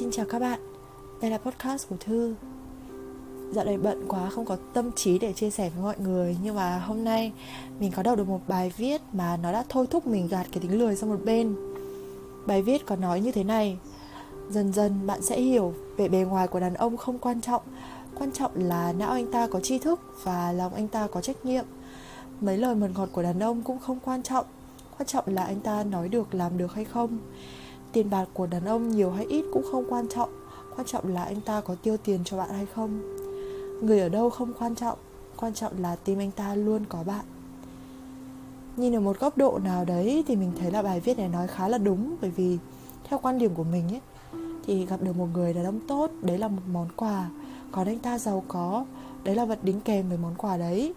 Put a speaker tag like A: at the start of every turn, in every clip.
A: Xin chào các bạn, đây là podcast của Thư. Dạo này bận quá không có tâm trí để chia sẻ với mọi người. Nhưng mà hôm nay mình có đọc được một bài viết mà nó đã thôi thúc mình gạt cái tính lười sang một bên. Bài viết có nói như thế này. Dần dần bạn sẽ hiểu vẻ bề ngoài của đàn ông không quan trọng. Quan trọng là não anh ta có tri thức và lòng anh ta có trách nhiệm. Mấy lời mần ngọt của đàn ông cũng không quan trọng. Quan trọng là anh ta nói được làm được hay không. Tiền bạc của đàn ông nhiều hay ít cũng không quan trọng Quan trọng là anh ta có tiêu tiền cho bạn hay không. Người ở đâu không quan trọng Quan trọng là tim anh ta luôn có bạn. Nhìn ở một góc độ nào đấy Thì mình thấy là bài viết này nói khá là đúng, Bởi vì theo quan điểm của mình ấy, Thì gặp được một người đàn ông tốt, Đấy là một món quà. Còn anh ta giàu có, Đấy là vật đính kèm với món quà đấy.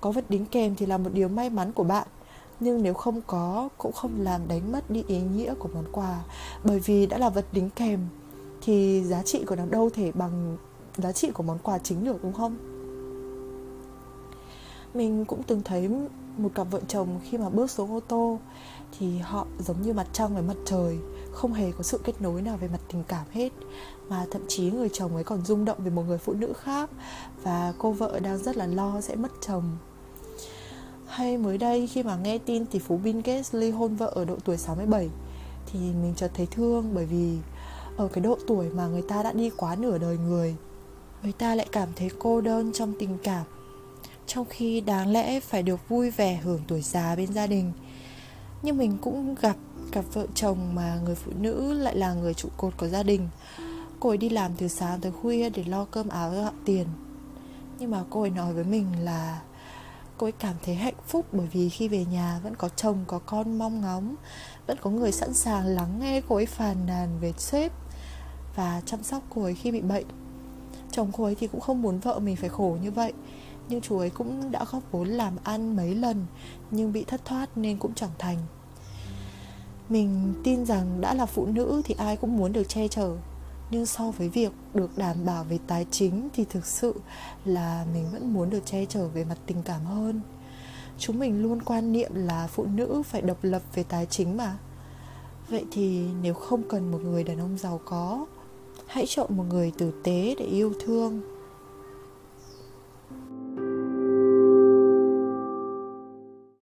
A: Có vật đính kèm thì là một điều may mắn của bạn nhưng nếu không có, cũng không làm đánh mất đi ý nghĩa của món quà. Bởi vì đã là vật đính kèm, thì giá trị của nó đâu thể bằng giá trị của món quà chính được, đúng không? Mình cũng từng thấy một cặp vợ chồng khi mà bước xuống ô tô, thì họ giống như mặt trăng với mặt trời, không hề có sự kết nối nào về mặt tình cảm hết. Mà thậm chí người chồng ấy còn rung động về một người phụ nữ khác, và cô vợ đang rất là lo sẽ mất chồng hay mới đây khi mà nghe tin tỷ phú Bill Gates ly hôn vợ ở độ tuổi 67 Thì mình chợt thấy thương bởi vì ở cái độ tuổi mà người ta đã đi quá nửa đời người Người ta lại cảm thấy cô đơn trong tình cảm, Trong khi đáng lẽ phải được vui vẻ hưởng tuổi già bên gia đình. Nhưng mình cũng gặp cặp vợ chồng mà người phụ nữ lại là người trụ cột của gia đình. Cô ấy đi làm từ sáng tới khuya để lo cơm áo gạo tiền. Nhưng mà cô ấy nói với mình là cô ấy cảm thấy hạnh phúc bởi vì khi về nhà vẫn có chồng, có con mong ngóng, vẫn có người sẵn sàng lắng nghe cô ấy phàn nàn về sếp và chăm sóc cô ấy khi bị bệnh. Chồng cô ấy thì cũng không muốn vợ mình phải khổ như vậy, nhưng chú ấy cũng đã góp vốn làm ăn mấy lần nhưng bị thất thoát nên cũng chẳng thành. Mình tin rằng đã là phụ nữ thì ai cũng muốn được che chở nhưng so với việc được đảm bảo về tài chính thì thực sự là mình vẫn muốn được che chở về mặt tình cảm hơn. Chúng mình luôn quan niệm là phụ nữ phải độc lập về tài chính mà. Vậy thì nếu không cần một người đàn ông giàu có, hãy chọn một người tử tế để yêu thương.